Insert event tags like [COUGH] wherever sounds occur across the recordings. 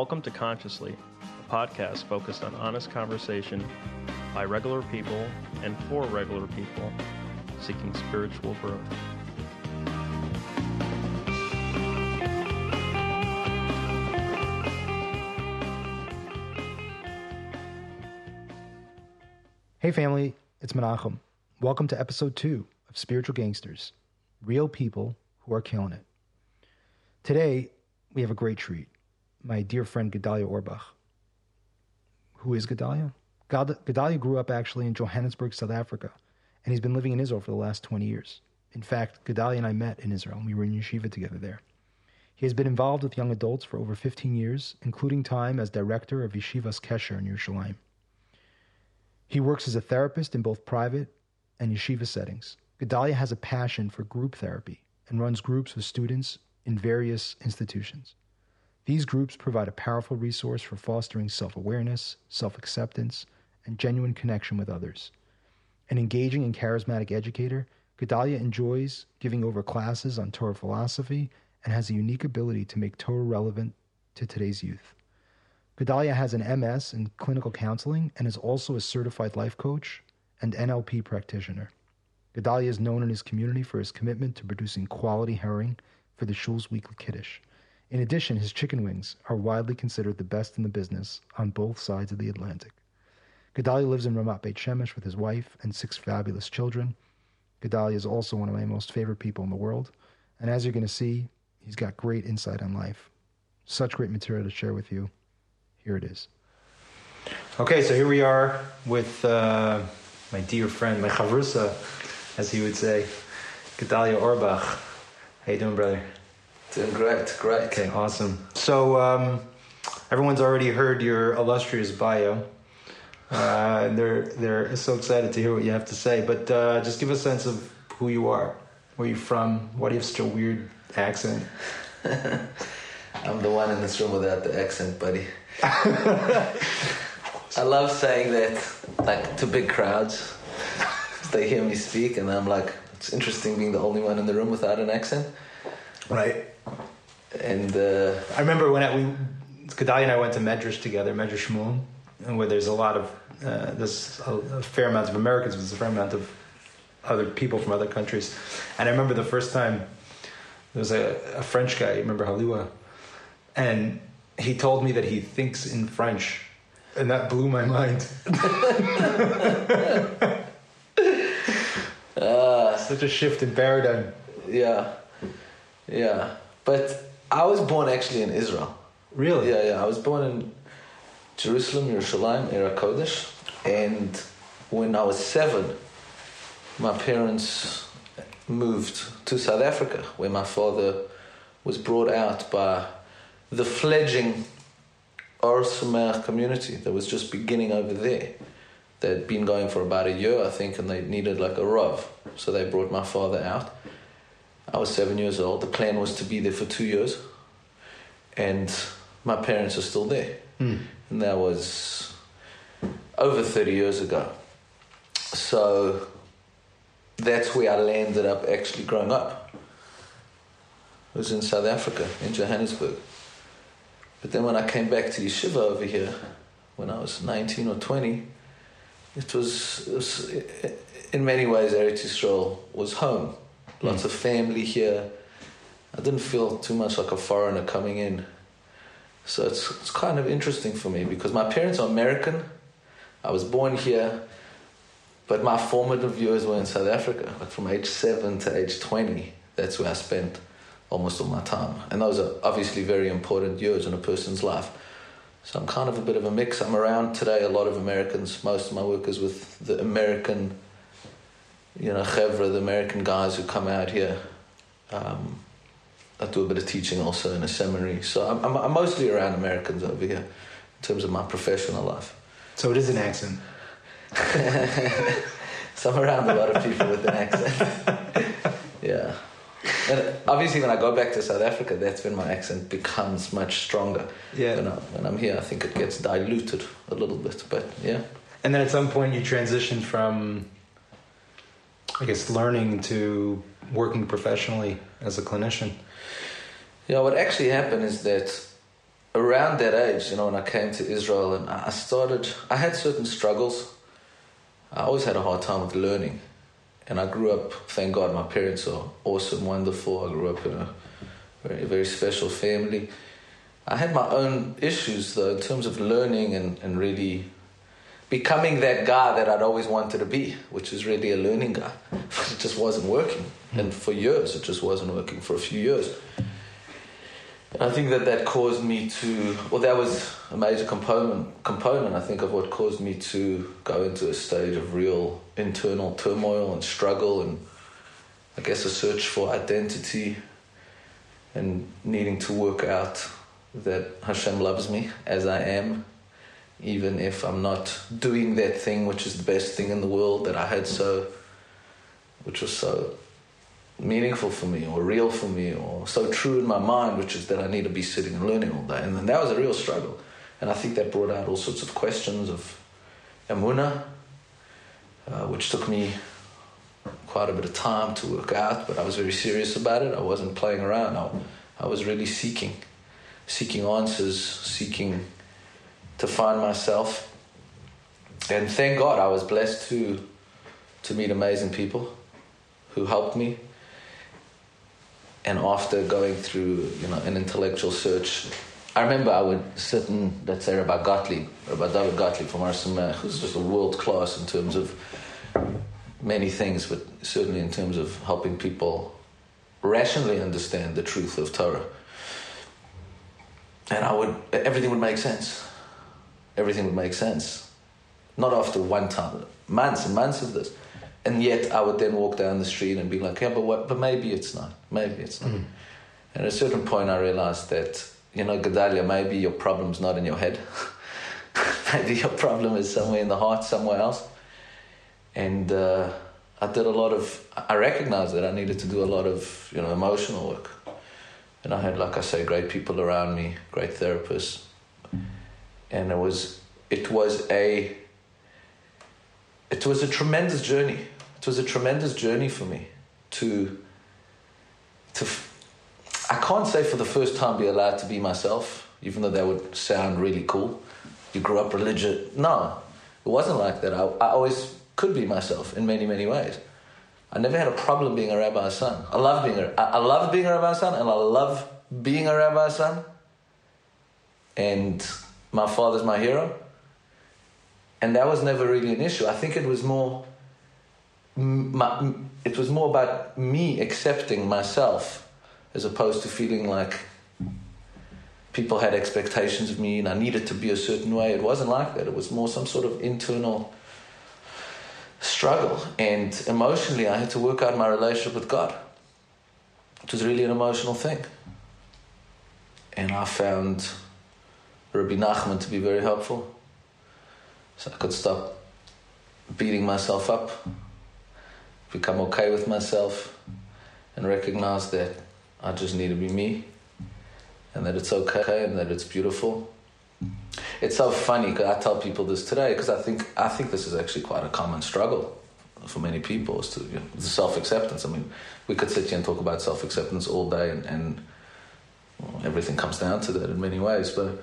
Welcome to Consciously, a podcast focused on honest conversation by regular people and for regular people seeking spiritual growth. Hey, family, it's Menachem. Welcome to episode two of Spiritual Gangsters Real People Who Are Killing It. Today, we have a great treat. My dear friend Gedalia Orbach. Who is Gedalia? Gedalia grew up actually in Johannesburg, South Africa, and he's been living in Israel for the last 20 years. In fact, Gedalia and I met in Israel, and we were in yeshiva together there. He has been involved with young adults for over 15 years, including time as director of Yeshivas Kesher in Yerushalayim. He works as a therapist in both private and yeshiva settings. Gedalia has a passion for group therapy and runs groups with students in various institutions. These groups provide a powerful resource for fostering self awareness, self acceptance, and genuine connection with others. An engaging and charismatic educator, Gedalia enjoys giving over classes on Torah philosophy and has a unique ability to make Torah relevant to today's youth. Gedalia has an MS in clinical counseling and is also a certified life coach and NLP practitioner. Gedalia is known in his community for his commitment to producing quality herring for the Shul's weekly Kiddush. In addition, his chicken wings are widely considered the best in the business on both sides of the Atlantic. Gedalia lives in Ramat Beit Shemesh with his wife and six fabulous children. Gedalia is also one of my most favorite people in the world, and as you're going to see, he's got great insight on life. Such great material to share with you. Here it is. Okay, so here we are with uh, my dear friend, my chavrusa, as he would say, Gedalia Orbach. How you doing, brother? Doing great, great. Okay, awesome. So um, everyone's already heard your illustrious bio. Uh, they're they're so excited to hear what you have to say. But uh, just give a sense of who you are, where you're from, why do you have such a weird accent? [LAUGHS] I'm the one in this room without the accent, buddy. [LAUGHS] I love saying that, like to big crowds. They hear me speak, and I'm like, it's interesting being the only one in the room without an accent. Right. And uh, I remember when I, we, Gedalia and I went to Medrash together, Medrash Shmuel, where there's a lot of, uh, there's a, a, fair amount of Americans, but there's a fair amount of other people from other countries. And I remember the first time there was a, a French guy, you remember Haliwa, and he told me that he thinks in French, and that blew my mind. uh, [LAUGHS] Such a shift in paradigm. Yeah, yeah. But I was born actually in Israel. Really? Yeah, yeah. I was born in Jerusalem, Yerushalayim, Ir Hakodesh, and when I was seven, my parents moved to South Africa, where my father was brought out by the fledgling Or community that was just beginning over there. They'd been going for about a year, I think, and they needed like a rov. So they brought my father out. I was seven years old. The plan was to be there for two years, and my parents are still there. Mm. And that was over 30 years ago. So that's where I landed up actually growing up. It was in South Africa, in Johannesburg. But then when I came back to yeshiva over here, when I was 19 or 20, it was, it was in many ways, Eretz Yisrael was home. Lots of family here. I didn't feel too much like a foreigner coming in. So it's, it's kind of interesting for me because my parents are American. I was born here, but my formative years were in South Africa, like from age 7 to age 20. That's where I spent almost all my time. And those are obviously very important years in a person's life. So I'm kind of a bit of a mix. I'm around today a lot of Americans. Most of my work is with the American, you know, chevra, the American guys who come out here. Um, I do a bit of teaching also in a seminary. So I'm, I'm, I'm mostly around Americans over here in terms of my professional life. So it is an accent. [LAUGHS] so I'm around a lot of people with an accent. [LAUGHS] yeah. And obviously, when I go back to South Africa, that's when my accent becomes much stronger. Yeah. When, I, when I'm here, I think it gets diluted a little bit, but yeah. And then at some point, you transition from, I guess, learning to working professionally as a clinician. Yeah, what actually happened is that around that age, you know, when I came to Israel and I started, I had certain struggles. I always had a hard time with learning. And I grew up, thank God, my parents are awesome, wonderful. I grew up in a very, very special family. I had my own issues, though, in terms of learning and, and really becoming that guy that I'd always wanted to be, which is really a learning guy. [LAUGHS] It just wasn't working. Hmm. And for years, it just wasn't working for a few years. And I think that that caused me to, well, that was a major component, component, I think, of what caused me to go into a stage of real internal turmoil and struggle and I guess a search for identity and needing to work out that Hashem loves me as I am, even if I'm not doing that thing which is the best thing in the world that I had so, which was so meaningful for me or real for me or so true in my mind, which is that I need to be sitting and learning all day. And then that was a real struggle. And I think that brought out all sorts of questions of emunah, uh, which took me quite a bit of time to work out, but I was very serious about it. I wasn't playing around. I, I was really seeking, seeking answers, seeking to find myself. And thank God I was blessed to, to meet amazing people who helped me and after going through you know an intellectual search, I remember I would sit and let's say Rabbi Gottlieb, Rabbi David Gottlieb from RSMA, uh, who's just a world class in terms of many things, but certainly in terms of helping people rationally understand the truth of Torah. And I would everything would make sense. Everything would make sense. Not after one time, months and months of this. And yet I would then walk down the street and be like, yeah, but what, but maybe it's not. Maybe it's not. Mm. And at a certain point I realized that, you know, Gedalia, maybe your problem's not in your head. [LAUGHS] maybe your problem is somewhere in the heart, somewhere else. And uh, I did a lot of, I recognized that I needed to do a lot of, you know, emotional work. And I had, like I say, great people around me, great therapists. And it was, it was a, it was a tremendous journey. It was a tremendous journey for me to, to, I can't say for the first time be allowed to be myself, even though that would sound really cool. You grew up religious. No, it wasn't like that. I, I always could be myself in many, many ways. I never had a problem being a rabbi's son. I love being a, I, love being a rabbi's son, and I love being a rabbi's son. And my father's my hero and that was never really an issue. I think it was more, my, it was more about me accepting myself, as opposed to feeling like people had expectations of me and I needed to be a certain way. It wasn't like that. It was more some sort of internal struggle, and emotionally, I had to work out my relationship with God. It was really an emotional thing, and I found Rabbi Nachman to be very helpful so I could stop beating myself up, become okay with myself, and recognize that I just need to be me and that it's okay and that it's beautiful. It's so funny because I tell people this today because I think I think this is actually quite a common struggle for many people is to you know, self acceptance. I mean, we could sit here and talk about self acceptance all day, and, and well, everything comes down to that in many ways. But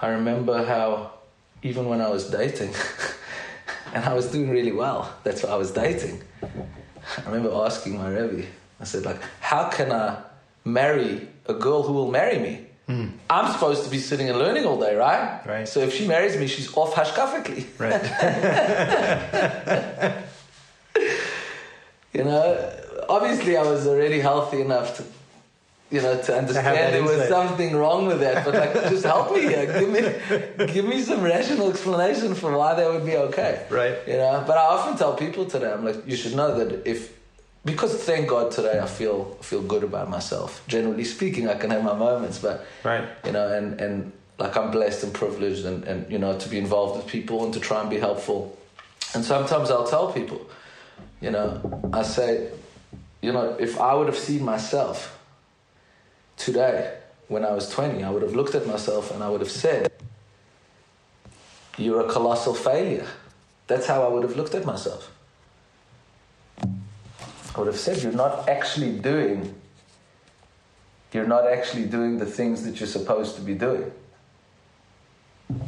I remember how even when I was dating, [LAUGHS] and I was doing really well. That's why I was dating. I remember asking my Rebbe, I said, like, how can I marry a girl who will marry me? Mm. I'm supposed to be sitting and learning all day, right? Right. So if she marries me, she's off hashkafically. Right. [LAUGHS] you know, obviously I was already healthy enough to you know, to understand there was something wrong with that. But like, just help me here. Give me, give me some rational explanation for why that would be okay. Right. You know. But I often tell people today, I'm like, you should know that if, because thank God today I feel feel good about myself. Generally speaking, I can have my moments, but right. You know, and and like I'm blessed and privileged, and and you know, to be involved with people and to try and be helpful. And sometimes I'll tell people, you know, I say, you know, if I would have seen myself today, when I was 20, I would have looked at myself and I would have said, You're a colossal failure. That's how I would have looked at myself. I would have said, You're not actually doing, you're not actually doing the things that you're supposed to be doing.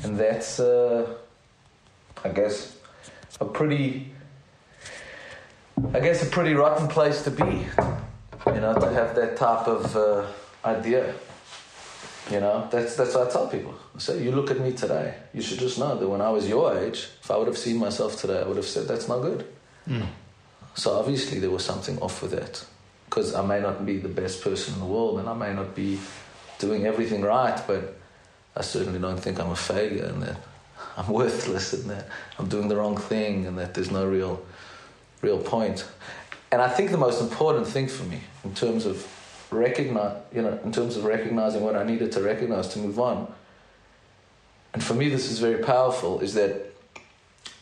and that's, uh, I guess, a pretty, I guess, a pretty rotten place to be. You know, to have that type of uh, idea. You know, that's that's what I tell people. I say, you look at me today. You should just know that when I was your age, if I would have seen myself today, I would have said that's not good. Mm. So obviously there was something off with that, because I may not be the best person in the world, and I may not be doing everything right, but I certainly don't think I'm a failure and that [LAUGHS] I'm worthless and that I'm doing the wrong thing and that there's no real, real point. And I think the most important thing for me in terms of recognize, you know, in terms of recognizing what I needed to recognize to move on. And for me, this is very powerful. Is that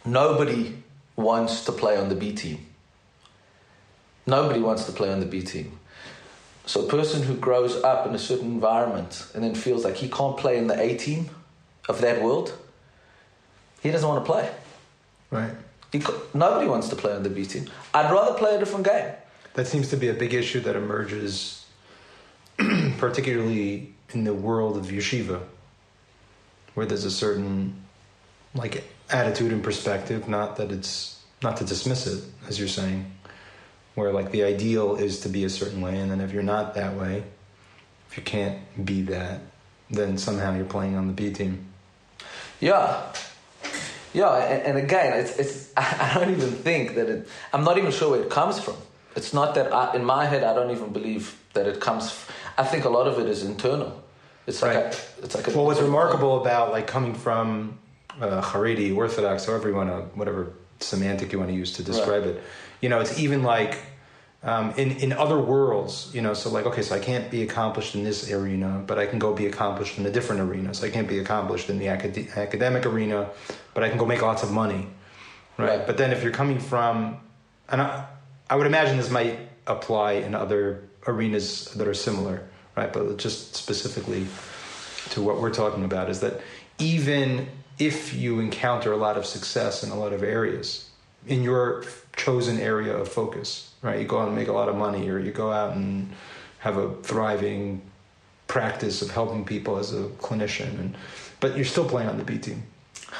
nobody wants to play on the B team. Nobody wants to play on the B team. So a person who grows up in a certain environment and then feels like he can't play in the A team of that world, he doesn't want to play. Right. He, nobody wants to play on the B team. I'd rather play a different game. That seems to be a big issue that emerges, particularly in the world of yeshiva, where there's a certain like attitude and perspective. Not that it's not to dismiss it, as you're saying, where like the ideal is to be a certain way, and then if you're not that way, if you can't be that, then somehow you're playing on the B team. Yeah, yeah, and, and again, it's it's [LAUGHS] I don't even think that it. I'm not even sure where it comes from. It's not that I, in my head I don't even believe that it comes. I think a lot of it is internal. It's like Right. a, it's like a, Well, what's remarkable about like coming from uh, Haredi, Orthodox, however you want to, whatever semantic you want to use to describe it, you know, it's even like um, in in other worlds, you know. So like, okay, so I can't be accomplished in this arena, but I can go be accomplished in a different arena. So I can't be accomplished in the acad- academic arena, but I can go make lots of money, right? Right. But then if you're coming from, and I, I would imagine this might apply in other arenas that are similar, right? But just specifically to what we're talking about is that even if you encounter a lot of success in a lot of areas in your chosen area of focus, right? You go out and make a lot of money, or you go out and have a thriving practice of helping people as a clinician, and but you're still playing on the B team.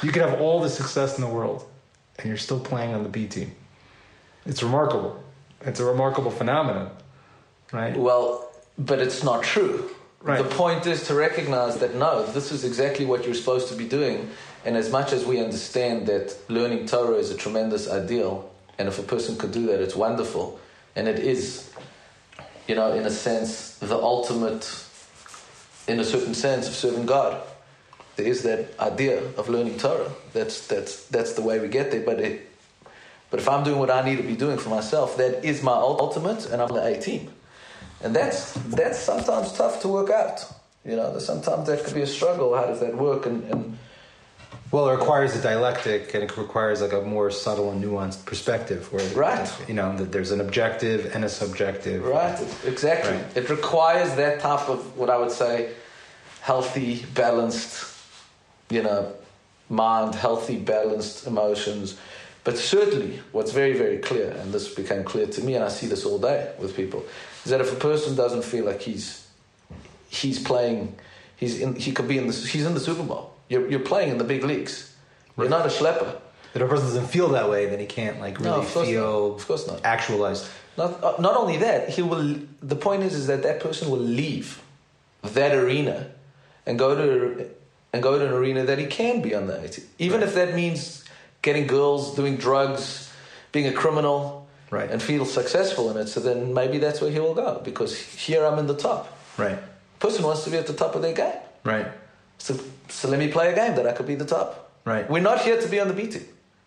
You could have all the success in the world, and you're still playing on the B team. It's remarkable. It's a remarkable phenomenon, right? Well, but it's not true. Right. The point is to recognize that no, this is exactly what you're supposed to be doing. And as much as we understand that learning Torah is a tremendous ideal, and if a person could do that, it's wonderful. And it is, you know, in a sense, the ultimate, in a certain sense, of serving God. There is that idea of learning Torah. That's, that's, that's the way we get there. But, it, but if I'm doing what I need to be doing for myself, that is my ultimate, and I'm the A team. And that's that's sometimes tough to work out. You know, sometimes that could be a struggle. How does that work? And, and Well, it requires a dialectic, and it requires like a more subtle and nuanced perspective, where Right. you know that there's an objective and a subjective. right, exactly. Right. It requires that type of what I would say healthy, balanced, you know, mind, healthy, balanced emotions. But certainly, what's very, very clear, and this became clear to me, and I see this all day with people, is that if a person doesn't feel like he's he's playing, he's in, he could be in the he's in the Super Bowl. You're, you're playing in the big leagues. You're not a schlepper. If a person doesn't feel that way, then he can't like No, really of feel not. Of course not. actualized. Not uh, not only that, he will. The point is, is that that person will leave that arena and go to and go to an arena that he can be on the 80. Even if that means getting girls, doing drugs, being a criminal, Right. and feel successful in it. So then maybe that's where he will go because here I'm in the top. Right. Person wants to be at the top of their game. Right. So so let me play a game that I could be the top. Right. We're not here to be on the B team.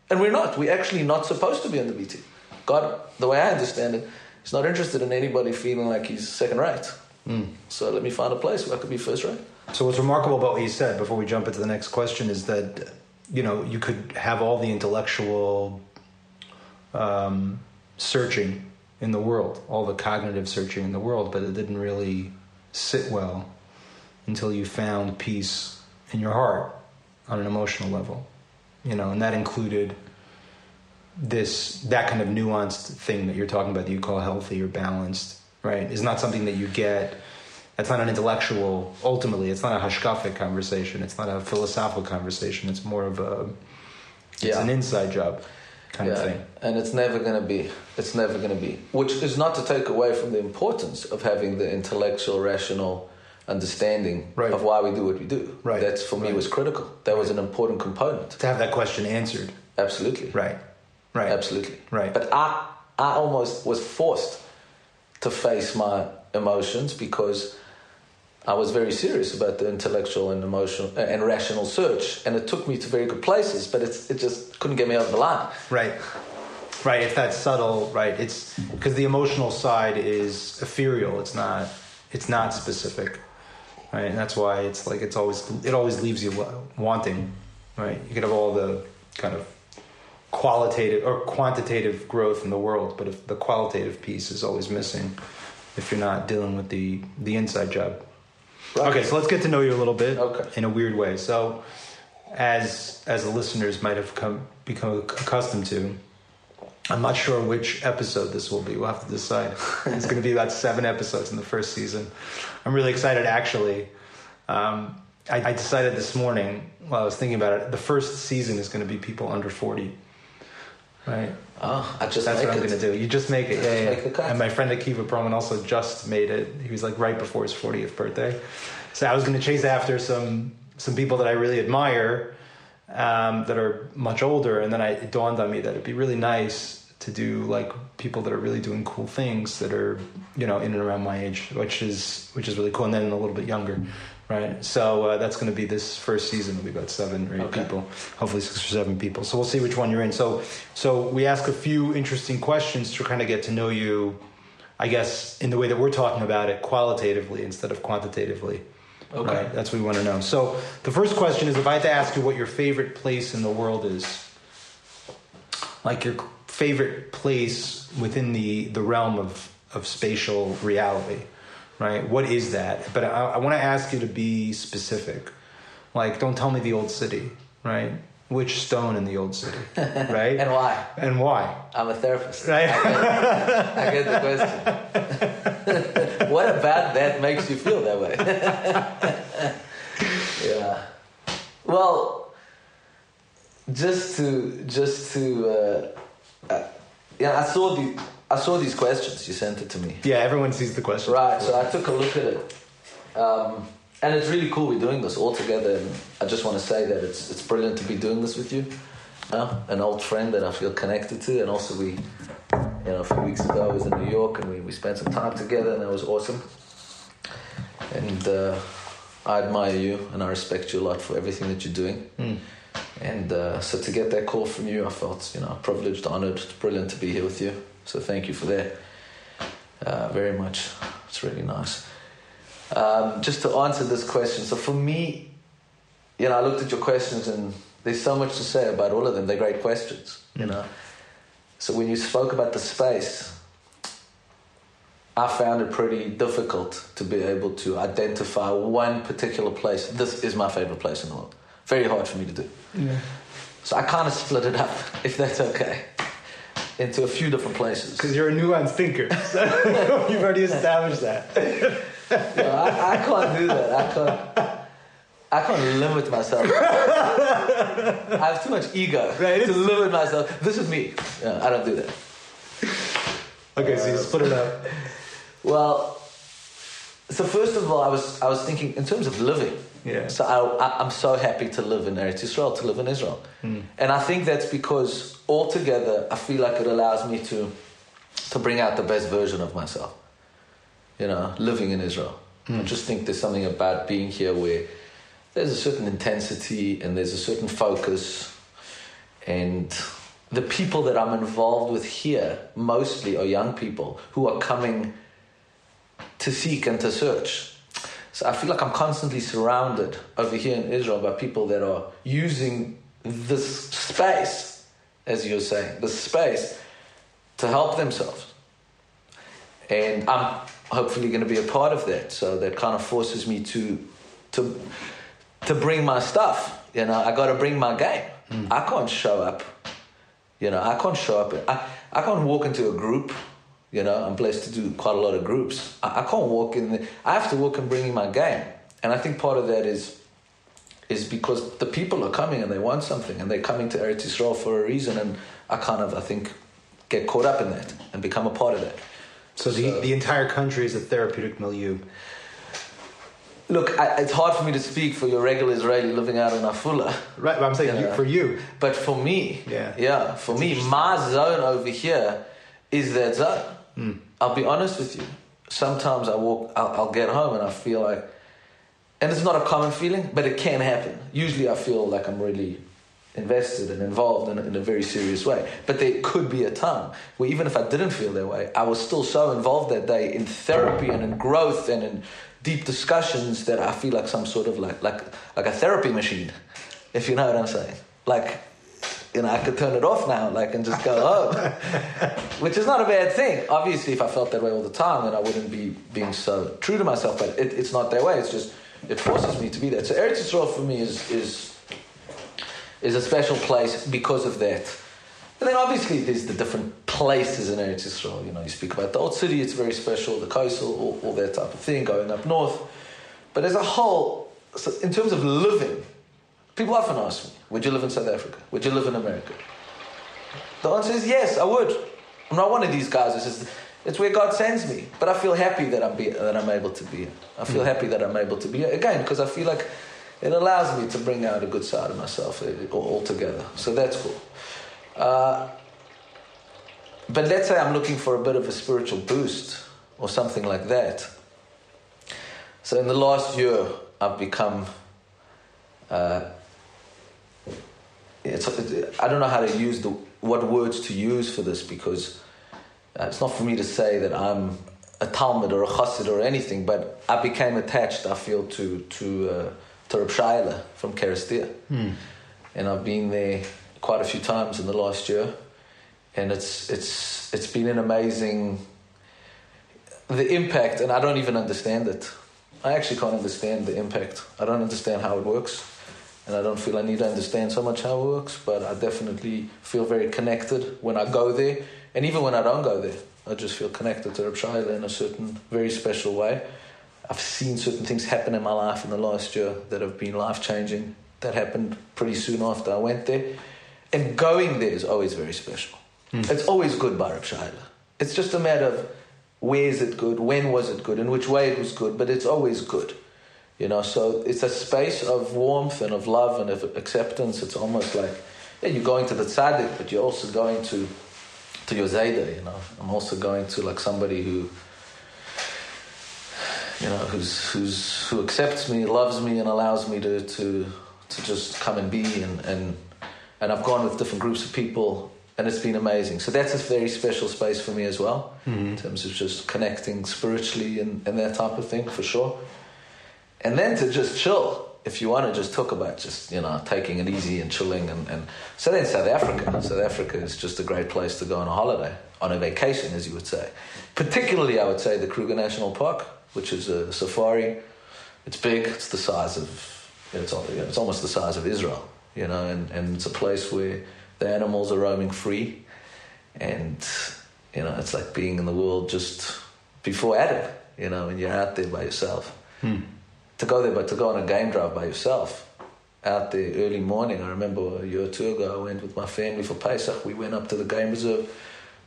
And we're not. We're actually not supposed to be on the B team. God, the way I understand it, is not interested in anybody feeling like he's second rate. So let me find a place where I could be first rate. So what's remarkable about what you said before we jump into the next question is that you know you could have all the intellectual um, searching in the world, all the cognitive searching in the world, but it didn't really sit well until you found peace in your heart on an emotional level, you know, and that included this that kind of nuanced thing that you're talking about that you call healthy or balanced, right? Is not something that you get It's not an intellectual. Ultimately, it's not a hashkafic conversation. It's not a philosophical conversation. It's more of a. It's Yeah. an inside job, kind of thing. And it's never going to be. It's never going to be. Which is not to take away from the importance of having the intellectual, rational understanding Right. of why we do what we do. Right. That's for me Right. was critical. That was an important component. To have that question answered. Absolutely. Right. Right. Absolutely. Right. But I, I almost was forced to face my emotions because I was very serious about the intellectual and emotional uh, and rational search, and it took me to very good places, but it just couldn't get me out of the line. Right. Right. If that's subtle, right? It's because the emotional side is ethereal. It's not. It's not specific. Right. And that's why it's like it's always it always leaves you wanting. Right. You could have all the kind of qualitative or quantitative growth in the world, but if the qualitative piece is always missing, if you're not dealing with the the inside job. Right. Okay, so let's get to know you a little bit Okay. in a weird way. So, as as the listeners might have come become accustomed to, I'm not sure which episode this will be. We'll have to decide. [LAUGHS] it's going to be about seven episodes in the first season. I'm really excited. Actually, um, I, I decided this morning while I was thinking about it. The first season is going to be people under 40. Right. Oh, I just That's what I'm it. to do. You just make it. Yeah, yeah. Make. And my friend Akiva Perlman also just made it. He was like right before his 40th birthday. So I was going to chase after some some people that I really admire um, that are much older, and then I, it dawned on me that it'd be really nice to do like people that are really doing cool things that are you know in and around my age, which is which is really cool, and then a little bit younger. Right, so uh, that's going to be this first season. It'll be about seven or eight Okay. people, hopefully six or seven people. So we'll see which one you're in. So, so we ask a few interesting questions to kind of get to know you, I guess, in the way that we're talking about it, qualitatively instead of quantitatively. Okay. Right? That's what we want to know. So the first question is: If I had to ask you what your favorite place in the world is, like your favorite place within the the realm of of spatial reality, right? What is that? But I, I want to ask you to be specific. Like, don't tell me the old city, right? Which stone in the old city, [LAUGHS] right? And why? And why? I'm a therapist. Right. I get the question. [LAUGHS] what about that makes you feel that way? [LAUGHS] yeah. Well, just to just to uh, uh, yeah, I saw the I saw these questions. You sent it to me. Yeah, everyone sees the question. Right. So I took a look at it, um, and it's really cool. We're doing this all together, and I just want to say that it's it's brilliant to be doing this with you. Uh, an old friend that I feel connected to, and also we, you know, a few weeks ago I was in New York and we, we spent some time together, and that was awesome. And uh, I admire you, and I respect you a lot for everything that you're doing. Mm. And uh, so to get that call from you, I felt, you know, privileged, honored. It's brilliant to be here with you. So thank you for that uh, very much. It's really nice. Um, just to answer this question, so for me, you know, I looked at your questions and there's so much to say about all of them. They're great questions, you know. So when you spoke about the space, I found it pretty difficult to be able to identify one particular place. This is my favorite place in the world. Very hard for me to do. Yeah. So I kind of split it up, [LAUGHS] if that's okay, into a few different places. Because you're a nuanced thinker. [LAUGHS] [LAUGHS] You've already established that. No, I, I can't do that. I can't. I can't limit myself. I have too much ego Right. to limit myself. This is me. Yeah, I don't do that. Okay, so you split it up. Well, so first of all, I was I was thinking in terms of living. Yeah. So I, I, I'm so happy to live in Eretz Israel, to live in Israel, hmm. and I think that's because altogether I feel like it allows me to to bring out the best version of myself. You know, living in Israel. I hmm. just think there's something about being here where there's a certain intensity and there's a certain focus, and the people that I'm involved with here mostly are young people who are coming to seek and to search. So I feel like I'm constantly surrounded over here in Israel by people that are using this space, as you're saying, this space to help themselves. And I'm hopefully going to be a part of that. So that kind of forces me to to to bring my stuff. You know, I got to bring my game. Hmm. I can't show up. You know, I can't show up. I, I can't walk into a group You know, I'm blessed to do quite a lot of groups. I, I can't walk in. The, I have to walk and bring in my game, and I think part of that is is because the people are coming and they want something, and they're coming to Eretz Yisrael for a reason, and I kind of I think get caught up in that and become a part of that. So the, So- the entire country is a therapeutic milieu. Look, I, it's hard for me to speak for your regular Israeli living out in Afula. Right, but I'm saying Yeah. you, for you. But for me, Yeah. yeah, for me, my zone over here is that zone. Hmm. I'll be honest with you. Sometimes I walk, I'll, I'll get home and I feel like, and it's not a common feeling, but it can happen. Usually, I feel like I'm really invested and involved in, in a very serious way. But there could be a time where even if I didn't feel that way, I was still so involved that day in therapy and in growth and in deep discussions that I feel like some sort of like like like a therapy machine, if you know what I'm saying. Like, you know, I could turn it off now, like, and just go home, [LAUGHS] which is not a bad thing. Obviously, if I felt that way all the time, then I wouldn't be being so true to myself. But it, it's not that way. It's just it forces me to be that. So Eretz Yisrael for me is is is a special place because of that. And then obviously there's the different places in Eretz Yisrael. You know, you speak about the old city, it's very special, the coastal, all, all that type of thing, going up north. But as a whole, so in terms of living, people often ask me, would you live in South Africa? Would you live in America? The answer is yes, I would. I'm not one of these guys who says, it's where God sends me. But I feel happy that I'm, be, that I'm able to be here. I feel happy that I'm able to be here. Again, because I feel like it allows me to bring out a good side of myself eh, all all together. So that's cool. Uh, but let's say I'm looking for a bit of a spiritual boost or something like that. So in the last year, I've become. Uh, it's, I don't know how to use the what words to use for this because uh, it's not for me to say that I'm a talmid or a Chassid or anything, but I became attached. I feel to to uh, to Reb Shayele from Kerestir, and I've been there quite a few times in the last year, and it's it's it's been an amazing the impact, and I don't even understand it. I actually can't understand the impact. I don't understand how it works, and I don't feel I need to understand so much how it works. But I definitely feel very connected when I go there, and even when I don't go there, I just feel connected to Reb Shayele in a certain, very special way. I've seen certain things happen in my life in the last year that have been life changing. That happened pretty soon after I went there, and going there is always very special. Hmm. It's always good by Reb Shayele. It's just a matter of where is it good, when was it good, in which way it was good, but it's always good. You know, so it's a space of warmth and of love and of acceptance. It's almost like, yeah, you're going to the tzaddik, but you're also going to to your zayda, you know. I'm also going to like somebody who, you know, who's who's who accepts me, loves me, and allows me to to to just come and be and and and I've gone with different groups of people and it's been amazing. So that's a very special space for me as well, mm-hmm. in terms of just connecting spiritually and, and that type of thing for sure. And then to just chill, if you want to just talk about just, you know, taking it easy and chilling. And, and so then South Africa. South Africa is just a great place to go on a holiday, on a vacation, as you would say. Particularly, I would say, the Kruger National Park, which is a safari. It's big, it's the size of, it's, it's almost the size of Israel, you know, and, and it's a place where the animals are roaming free. And, you know, it's like being in the world just before Adam, you know, and you're out there by yourself hmm. To go there, but to go on a game drive by yourself out there early morning. I remember a year or two ago, I went with my family for Pesach. We went up to the game reserve.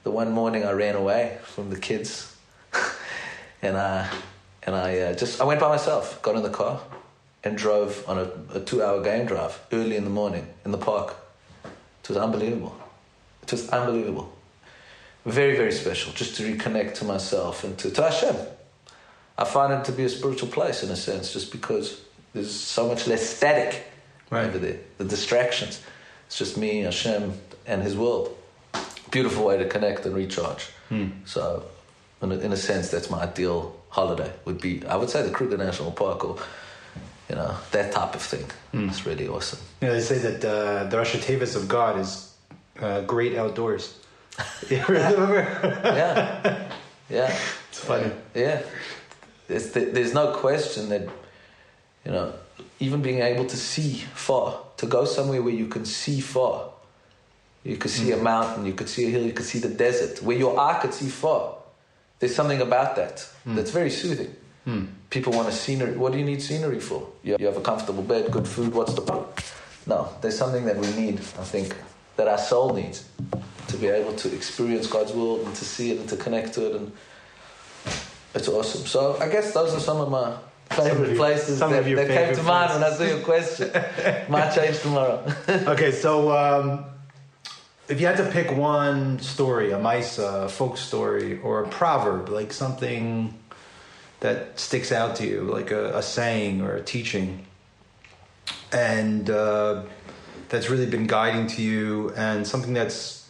The one morning, I ran away from the kids, [LAUGHS] and I and I uh, just I went by myself, got in the car, and drove on a, a two-hour game drive early in the morning in the park. It was unbelievable. It was unbelievable. Very, very special, just to reconnect to myself and to, to Hashem. I find it to be a spiritual place in a sense, just because there's so much less static Right. over there. The distractions. It's just me, Hashem, and His world. Beautiful way to connect and recharge. So, in a, in a sense, that's my ideal holiday. Would be, I would say, the Kruger National Park or, you know, that type of thing. It's really awesome. Yeah, they say that uh, the Rosh Tevis of God is uh, great outdoors. [LAUGHS] [LAUGHS] You remember? Yeah, [LAUGHS] yeah. It's funny. Yeah, there's, there's no question that you know even being able to see far, to go somewhere where you can see far, you could see a mm. mountain, you could see a hill, you could see the desert, where your eye could see far. there's something about that mm. that's very soothing. Mm. People want a scenery. What do you need scenery for? You you have a comfortable bed, good food. What's the point? No, there's something that we need. I think that our soul needs to be able to experience God's world and to see it and to connect to it, and it's awesome. So I guess those are some of my favorite your- places some that, of your that came to mind when I saw your question. [LAUGHS] Might change tomorrow. [LAUGHS] okay, so um, if you had to pick one story, a maaseh, a folk story, or a proverb, like something that sticks out to you, like a, a saying or a teaching, and uh, that's really been guiding to you, and something that's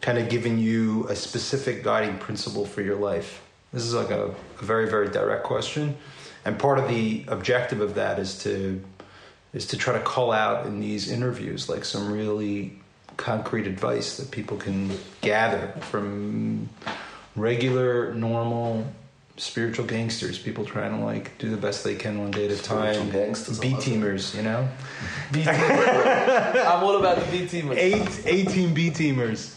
kind of given you a specific guiding principle for your life. This is like a, a very, very direct question, and part of the objective of that is to is to try to call out in these interviews like some really concrete advice that people can gather from regular, normal spiritual gangsters, people trying to like do the best they can one day at a time. gangsters, B teamers, you know? [LAUGHS] B team. I'm all about the B teamers. Eight, 18 B teamers.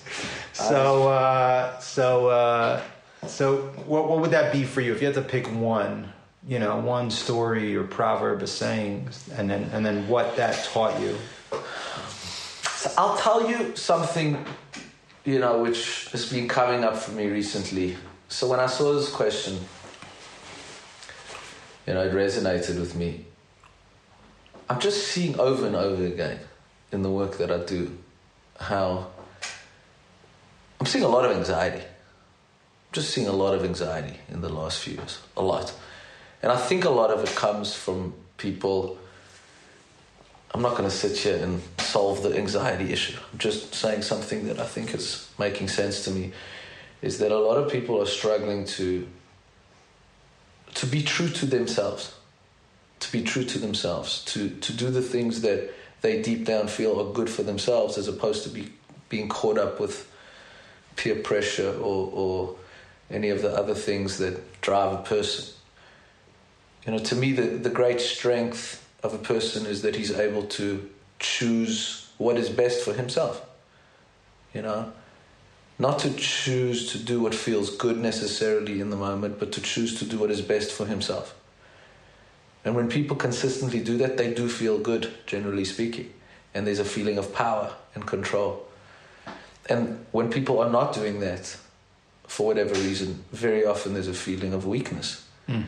So, uh, so, uh, so what, what would that be for you if you had to pick one? You know, one story or proverb, a saying, and then and then what that taught you. So I'll tell you something, you know, which has been coming up for me recently. So when I saw this question, you know, it resonated with me. I'm just seeing over and over again in the work that I do how I'm seeing a lot of anxiety. Just seeing a lot of anxiety in the last few years. A lot. And I think a lot of it comes from people I'm not going to sit here and solve the anxiety issue. I'm just saying something that I think is making sense to me is that a lot of people are struggling to to be true to themselves. To be true to themselves, to to do the things that they deep down feel are good for themselves as opposed to be being caught up with peer pressure or or any of the other things that drive a person. You know, to me, the, the great strength of a person is that he's able to choose what is best for himself. You know, not to choose to do what feels good necessarily in the moment, but to choose to do what is best for himself. And when people consistently do that, they do feel good, generally speaking. And there's a feeling of power and control. And when people are not doing that, for whatever reason, very often there's a feeling of weakness. Hmm.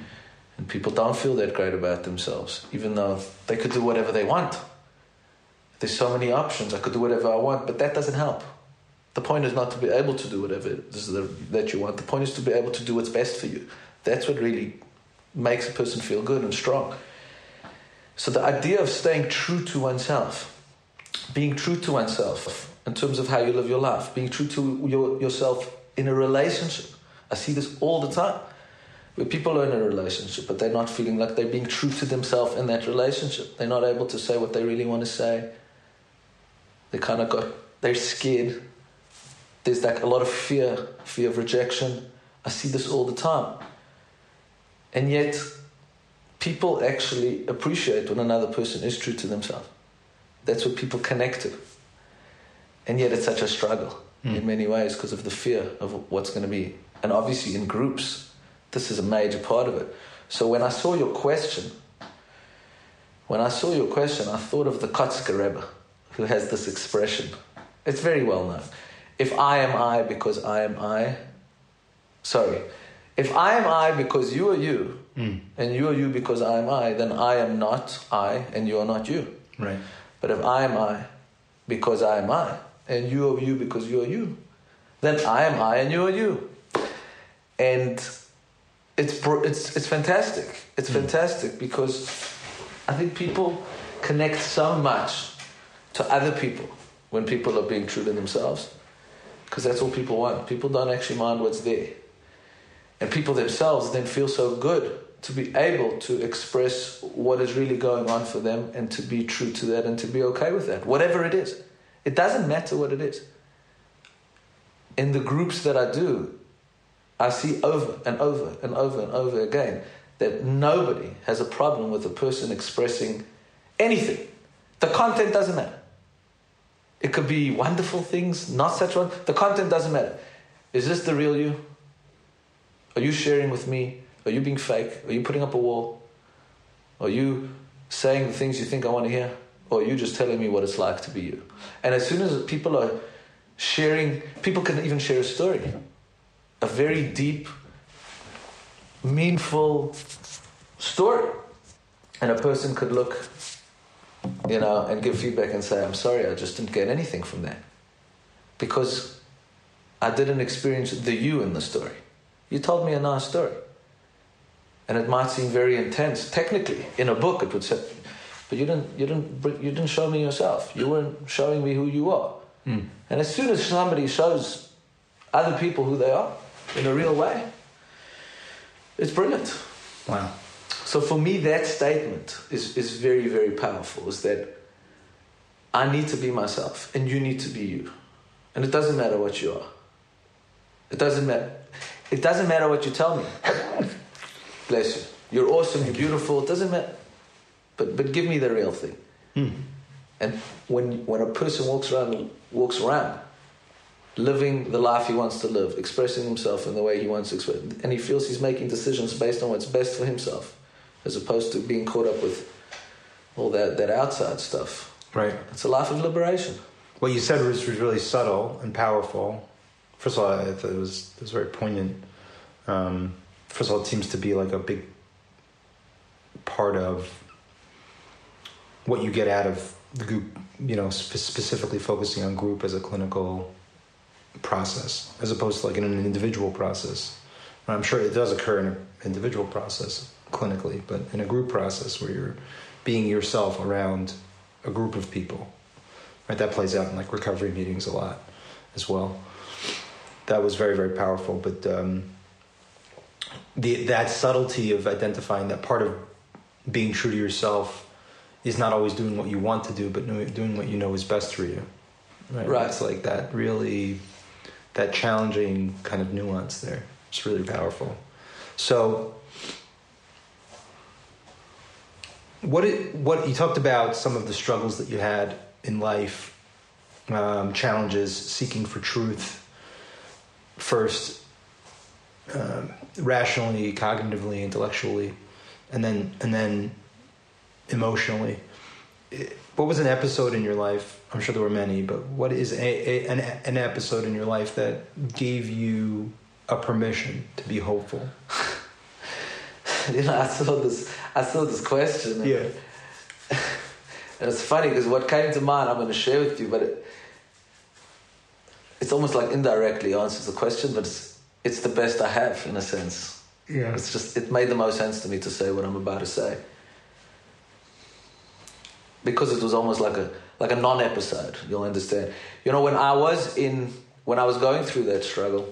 And people don't feel that great about themselves, even though they could do whatever they want. There's so many options. I could do whatever I want, but that doesn't help. The point is not to be able to do whatever it is that that you want. The point is to be able to do what's best for you. That's what really makes a person feel good and strong. So the idea of staying true to oneself, being true to oneself in terms of how you live your life, being true to your, yourself in a relationship. I see this all the time where people are in a relationship, but they're not feeling like they're being true to themselves in that relationship. They're not able to say what they really want to say. They kind of got, they're scared. There's like a lot of fear, fear of rejection. I see this all the time. And yet, people actually appreciate when another person is true to themselves. That's what people connect to. And yet, it's such a struggle in hmm. many ways because of the fear of what's going to be. And obviously, in groups, this is a major part of it. So, when I saw your question, when I saw your question, I thought of the Kotzker Rebbe, who has this expression. It's very well known. If I am I because I am I, sorry, if I am I because you are you, hmm. and you are you because I am I, then I am not I and you are not you. Right. But if I am I because I am I, and you are you because you are you, then I am I and you are you. And it's it's it's fantastic. It's hmm. fantastic because I think people connect so much to other people when people are being true to themselves, because that's all people want. People don't actually mind what's there, and people themselves then feel so good to be able to express what is really going on for them and to be true to that and to be okay with that, whatever it is. It doesn't matter what it is. In the groups that I do, I see over and over and over and over again that nobody has a problem with a person expressing anything. The content doesn't matter. It could be wonderful things, not such one. The content doesn't matter. Is this the real you? Are you sharing with me? Are you being fake? Are you putting up a wall? Are you saying the things you think I want to hear? Or you just telling me what it's like to be you? And as soon as people are sharing, people can even share a story. A very deep, meaningful story. And a person could look, you know, and give feedback and say, I'm sorry, I just didn't get anything from that. Because I didn't experience the you in the story. You told me a nice story. And it might seem very intense. Technically, in a book, it would say, but you didn't, you didn't, you didn't show me yourself. You weren't showing me who you are. Mm. And as soon as somebody shows other people who they are in a real way, it's brilliant. Wow. So for me, that statement is, is very, very powerful. Is that I need to be myself and you need to be you. And it doesn't matter what you are. It doesn't matter. It doesn't matter what you tell me. [COUGHS] Bless you. You're awesome. You're beautiful. It doesn't matter. But but give me the real thing. Mm. And when when a person walks around walks around, living the life he wants to live, expressing himself in the way he wants to express, and he feels he's making decisions based on what's best for himself, as opposed to being caught up with all that that outside stuff. Right. It's a life of liberation. What you said was, was really subtle and powerful. First of all, I thought it was it was very poignant. Um, first of all, it seems to be like a big part of what you get out of the group, you know, spe- specifically focusing on group as a clinical process, as opposed to like in an individual process. I'm sure it does occur in an individual process clinically, but in a group process where you're being yourself around a group of people, right? That plays out in like recovery meetings a lot as well. That was very, very powerful, but um, the that subtlety of identifying that part of being true to yourself is not always doing what you want to do, but doing what you know is best for you. Right. right. It's like that really, that challenging kind of nuance there. It's really powerful. So, what it, what you talked about some of the struggles that you had in life, um, challenges, seeking for truth. First, um, rationally, cognitively, intellectually, and then and then emotionally. What was an episode in your life? I'm sure there were many, but what is a, a an, an episode in your life that gave you a permission to be hopeful? [LAUGHS] you know, I saw this. I saw this question. Yeah. [LAUGHS] And it's funny because what came to mind, I'm going to share with you, but it, it's almost like indirectly answers the question, but it's it's the best I have in a sense. Yeah. It's just it made the most sense to me to say what I'm about to say. Because it was almost like a like a non-episode, you'll understand. You know, when I was in when I was going through that struggle,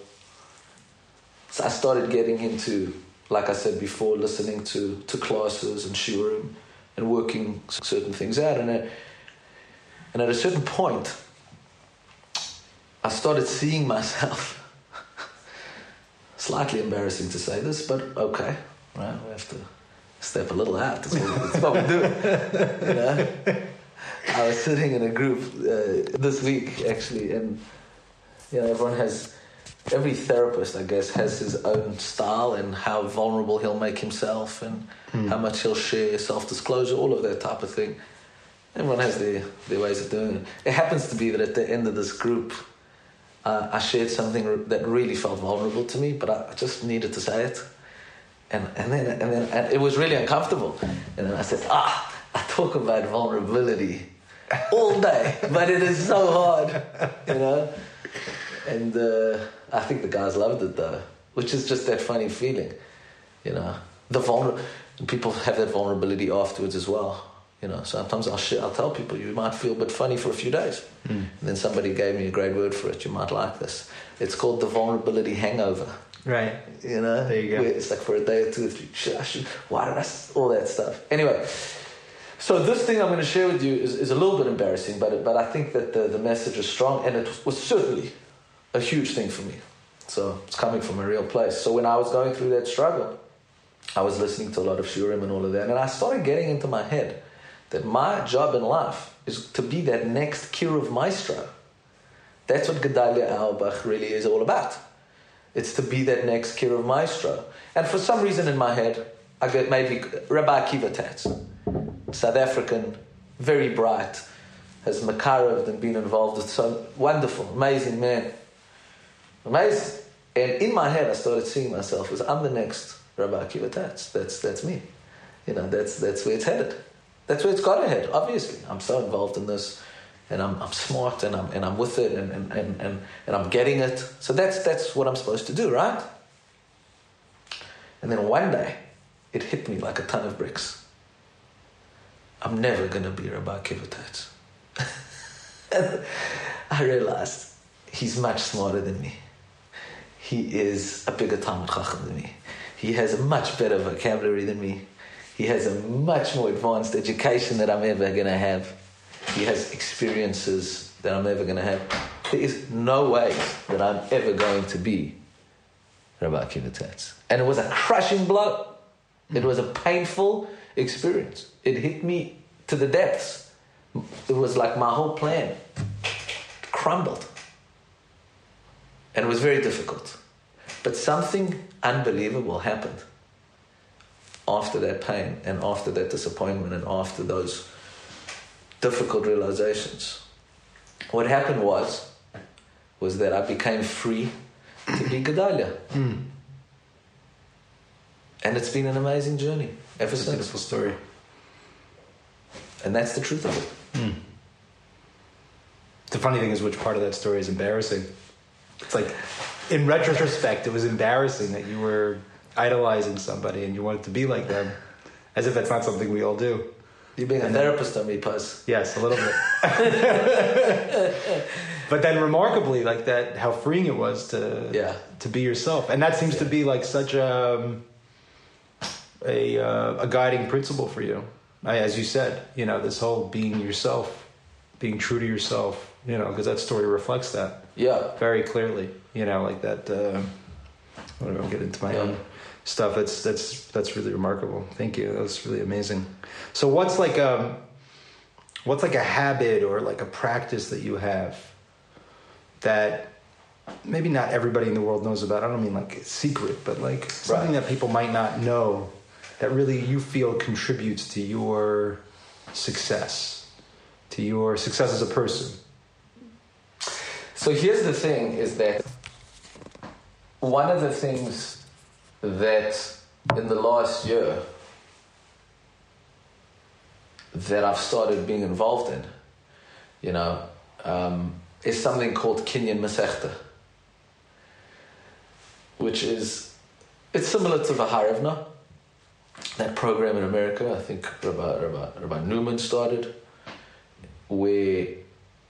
I started getting into, like I said before, listening to, to classes and shiurim and working certain things out. And at, and at a certain point, I started seeing myself [LAUGHS] Slightly embarrassing to say this, but okay, right? We have to step a little out. That's what, that's what we do. You know? I was sitting in a group uh, this week actually, and you know everyone has every therapist, I guess, has his own style and how vulnerable he'll make himself and mm. how much he'll share, self disclosure, all of that type of thing. Everyone has their, their ways of doing it. It happens to be that at the end of this group, uh, I shared something that really felt vulnerable to me, but I just needed to say it. And, and then, and then and it was really uncomfortable. And then I said, ah, I talk about vulnerability all day, but it is so hard, you know? And uh, I think the guys loved it though, which is just that funny feeling, you know? The vulner- people have that vulnerability afterwards as well. You know, sometimes I'll, sh- I'll tell people you might feel a bit funny for a few days. Mm. And then somebody gave me a great word for it. You might like this. It's called the vulnerability hangover. Right. You know? There you go. It's like for a day or two or three. Should, I should, why did I, all that stuff. Anyway, so this thing I'm going to share with you is, is a little bit embarrassing, but, but I think that the, the message is strong and it was certainly a huge thing for me. So it's coming from a real place. So when I was going through that struggle, I was listening to a lot of shiurim and all of that, and I started getting into my head that my job in life is to be that next Kiruv Maestro. That's what Gedalia Auerbach really is all about. It's to be that next Kiruv maestro. And for some reason in my head, I get maybe Rabbi Akiva Tatz, South African, very bright, has makaraved and been involved with so wonderful, amazing man. Amazing. And in my head, I started seeing myself as I'm the next Rabbi Akiva Tatz. That's, that's me. You know, that's, that's where it's headed. That's where it's got to head, obviously. I'm so involved in this and I'm, I'm smart and I'm, and I'm with it and, and, and, and, and I'm getting it. So that's, that's what I'm supposed to do, right? And then one day, it hit me like a ton of bricks. I'm never going to be Rabbi Akiva Tatz. I realized he's much smarter than me. He is a bigger Talmid Chacham than me. He has a much better vocabulary than me. He has a much more advanced education that I'm ever going to have. He has experiences that I'm ever going to have. There is no way that I'm ever going to be Rabbi Akiva Tatz. And it was a crushing blow. It was a painful experience. It hit me to the depths. It was like my whole plan crumbled. And it was very difficult. But something unbelievable happened after that pain and after that disappointment and after those difficult realizations. What happened was was that I became free to be Gedalia. Mm. And it's been an amazing journey ever it's since. a beautiful story. And that's the truth of it. Mm. The funny thing is, which part of that story is embarrassing? It's like, in retrospect, it was embarrassing that you were idolizing somebody and you wanted to be like them, as if that's not something we all do. You're being a therapist on me, Puz. Yes, a little bit. [LAUGHS] but then remarkably, like that, how freeing it was to yeah. to be yourself, and that seems yeah. to be like such a um, a uh, a guiding principle for you. I, as you said, you know, this whole being yourself, being true to yourself, you know, because that story reflects that. Yeah. Very clearly, you know, like that. Uh, whatever, I don't get into my yeah. own stuff. That's that's that's really remarkable. Thank you. That was really amazing. So what's like um what's like a habit or like a practice that you have that maybe not everybody in the world knows about. I don't mean like secret, but like something right. that people might not know that really you feel contributes to your success, to your success as a person. So here's the thing is that one of the things that in the last year that I've started being involved in, you know, um, is something called Kinyan Masechta, which is, it's similar to V'haarev Na, that program in America, I think Rabbi, Rabbi, Rabbi Newman started, where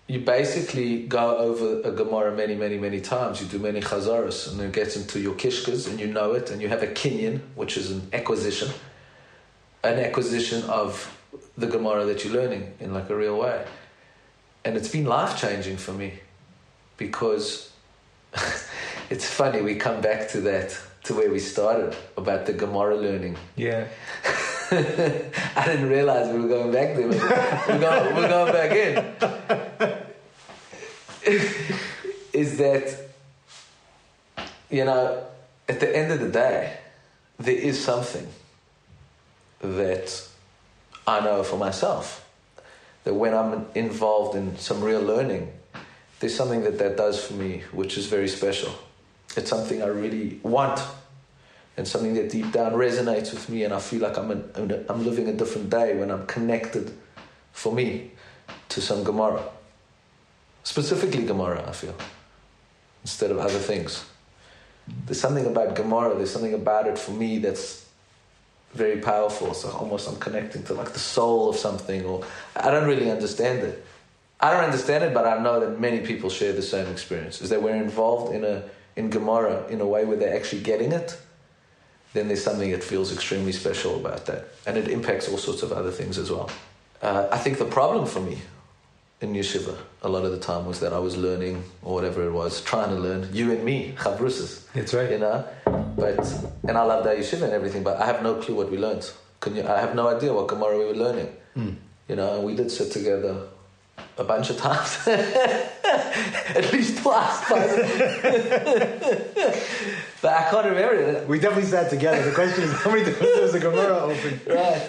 you basically go over a Gemara many, many, many times. You do many chazaras, and then it gets into your kishkas, and you know it, and you have a kinyan, which is an acquisition, an acquisition of the Gemara that you're learning in like a real way. And it's been life changing for me because [LAUGHS] it's funny, we come back to that, to where we started about the Gemara learning. Yeah. [LAUGHS] I didn't realize we were going back there, we're going, we're going back in. [LAUGHS] [LAUGHS] Is that, you know, at the end of the day, there is something that I know for myself that when I'm involved in some real learning, there's something that that does for me which is very special. It's something I really want and something that deep down resonates with me, and I feel like I'm, a, I'm living a different day when I'm connected, for me, to some Gemara. Specifically Gemara, I feel, instead of other things. There's something about Gemara, there's something about it for me that's very powerful. So almost I'm connecting to like the soul of something, or I don't really understand it. I don't understand it, but I know that many people share the same experience. Is that we're involved in a in Gemara in a way where they're actually getting it, then there's something that feels extremely special about that, and it impacts all sorts of other things as well. Uh, I think the problem for me in yeshiva a lot of the time was that I was learning or whatever it was, trying to learn. You and me, chavruses. That's right. You know, but and I love that yeshiva and everything, but I have no clue what we learned. Can you? I have no idea what Gemara we were learning. Mm. You know, and we did sit together a bunch of times. [LAUGHS] At least twice. [LAUGHS] but I can't remember it. We definitely sat together. The question is, how many times was the Gemara open? [LAUGHS] Right,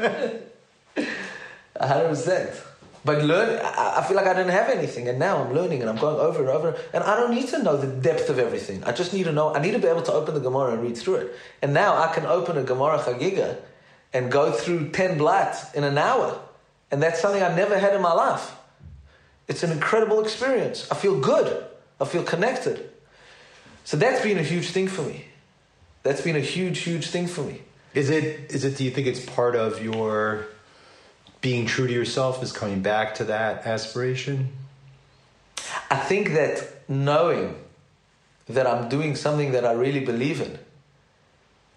right. Hundred percent. But learn, I feel like I didn't have anything, and now I'm learning, and I'm going over and over, and I don't need to know the depth of everything. I just need to know. I need to be able to open the Gemara and read through it. And now I can open a Gemara Chagiga and go through ten blat in an hour, and that's something I never had in my life. It's an incredible experience. I feel good. I feel connected. So that's been a huge thing for me. That's been a huge, huge thing for me. Is it? Is it? Do you think it's part of your being true to yourself? Is coming back to that aspiration? I think that knowing that I'm doing something that I really believe in.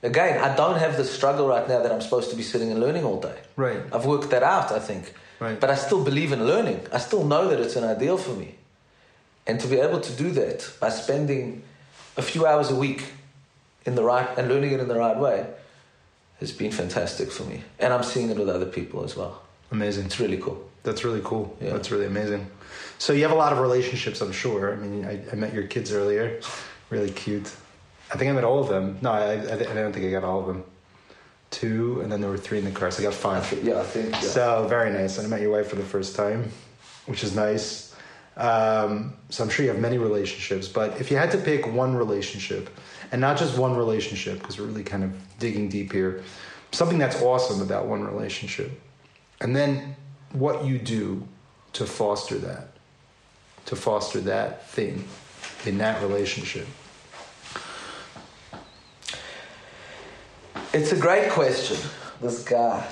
Again, I don't have the struggle right now that I'm supposed to be sitting and learning all day. Right. I've worked that out, I think. Right. But I still believe in learning. I still know that it's an ideal for me. And to be able to do that by spending a few hours a week in the right and learning it in the right way has been fantastic for me. And I'm seeing it with other people as well. Amazing. It's really cool. That's really cool. Yeah. That's really amazing. So you have a lot of relationships, I'm sure. I mean, I, I met your kids earlier. Really cute. I think I met all of them. No, I, I, I don't think I got all of them. Two, and then there were three in the car, so I got I five. think, yeah, I think. Yeah. So very nice. And I met your wife for the first time, which is nice. Um, so I'm sure you have many relationships, but if you had to pick one relationship, and not just one relationship, because we're really kind of digging deep here, something that's awesome about one relationship, and then what you do to foster that, to foster that thing in that relationship. It's a great question. This guy,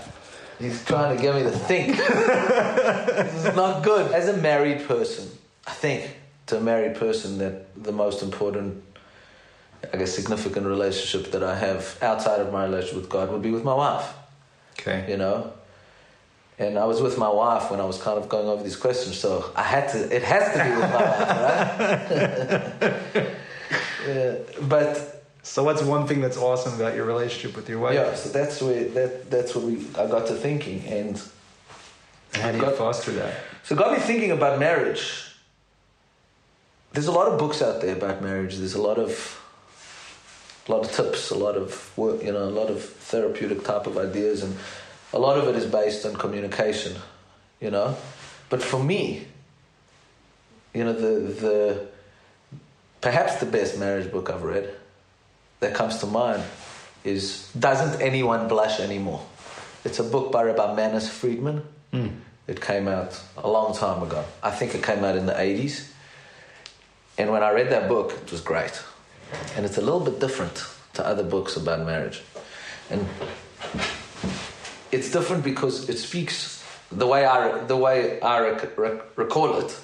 he's trying to get me to think. [LAUGHS] this is not good. As a married person, I think to a married person that the most important, I guess, significant relationship that I have outside of my relationship with God would be with my wife. Okay. You know. And I was with my wife when I was kind of going over these questions, so I had to. It has to be with my wife, right? [LAUGHS] yeah, but So what's one thing that's awesome about your relationship with your wife? yeah, so that's where that that's what we I got to thinking, and And how do you Got- foster that? so got me thinking about marriage. There's a lot of books out there about marriage. There's a lot of a lot of tips, a lot of work, you know, a lot of therapeutic type of ideas, and a lot of it is based on communication, you know. But for me, you know, the the perhaps the best marriage book I've read that comes to mind is Doesn't Anyone Blush Anymore? It's a book by Rabbi Manis Friedman. Hmm. It came out a long time ago. I think it came out in the 80s. And when I read that book, it was great. And it's a little bit different to other books about marriage. And it's different because it speaks the way I, the way I rec- rec- recall it.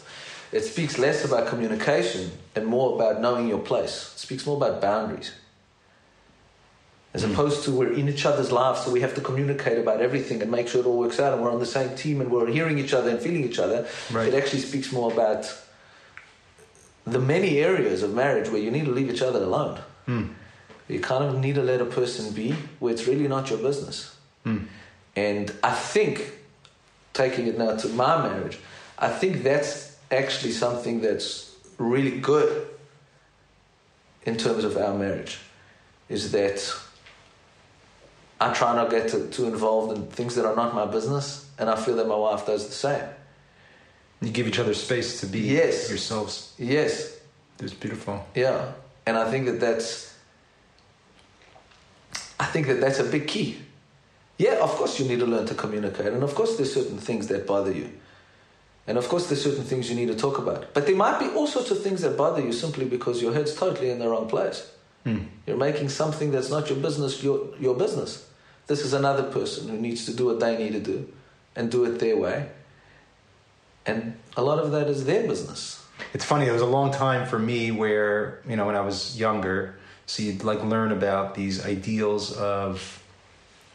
It speaks less about communication and more about knowing your place. It speaks more about boundaries. As hmm. opposed to we're in each other's lives, so we have to communicate about everything and make sure it all works out, and we're on the same team and we're hearing each other and feeling each other. Right. It actually speaks more about the many areas of marriage where you need to leave each other alone. Hmm. You kind of need to let a person be where it's really not your business. Hmm. And I think, taking it now to my marriage, I think that's actually something that's really good in terms of our marriage. Is that I try not get too, too involved in things that are not my business, and I feel that my wife does the same. You give each other space to be Yes. yourselves. Yes, It's beautiful. Yeah, and I think that that's. I think that that's a big key. Yeah, of course you need to learn to communicate, and of course there's certain things that bother you, and of course there's certain things you need to talk about. But there might be all sorts of things that bother you simply because your head's totally in the wrong place. Hmm. You're making something that's not your business your your business. This is another person who needs to do what they need to do, and do it their way. And a lot of that is their business. It's funny. There was a long time for me where you know when I was younger, so you'd like learn about these ideals of.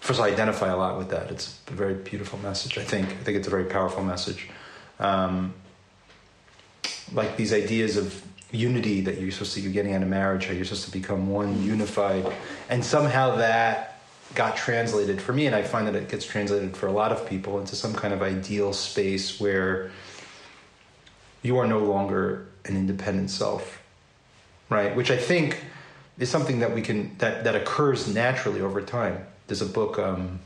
First, I identify a lot with that. It's a very beautiful message. I think. I think it's a very powerful message. Um, like these ideas of unity that you're supposed to you're getting out of marriage, how you're supposed to become one, unified, and somehow that got translated for me, and I find that it gets translated for a lot of people into some kind of ideal space where you are no longer an independent self, right? Which I think is something that we can that that occurs naturally over time. There's a book, um,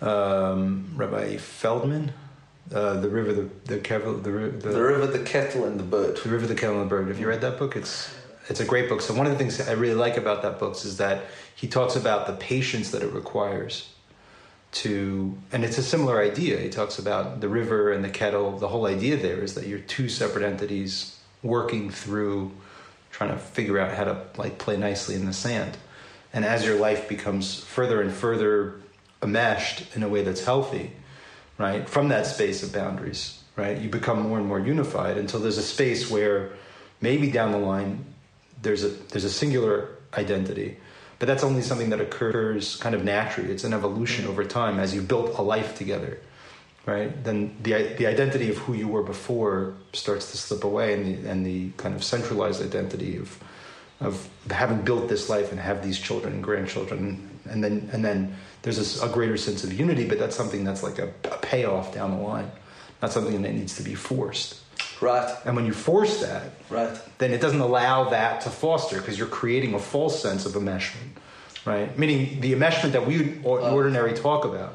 um, Rabbi Feldman, uh, the river, the the, Kevel, the, the, The river, the kettle, and the bird. the River, the Kettle, and the Bird. Have you read that book? It's it's a great book. So one of the things I really like about that book is that he talks about the patience that it requires to, and it's a similar idea. He talks about the river and the kettle. The whole idea there is that you're two separate entities working through, trying to figure out how to like play nicely in the sand. And as your life becomes further and further enmeshed in a way that's healthy, right? From that space of boundaries, right? You become more and more unified until there's a space where maybe down the line there's a there's a singular identity, but that's only something that occurs kind of naturally. It's an evolution over time as you built a life together, right? Then the the identity of who you were before starts to slip away, and the and the kind of centralized identity of of having built this life and have these children and grandchildren, and then and then there's a, a greater sense of unity. But that's something that's like a, a payoff down the line, not something that needs to be forced. Right, And when you force that, right. then it doesn't allow that to foster because you're creating a false sense of enmeshment, right? Meaning the enmeshment that we or- uh. ordinary talk about,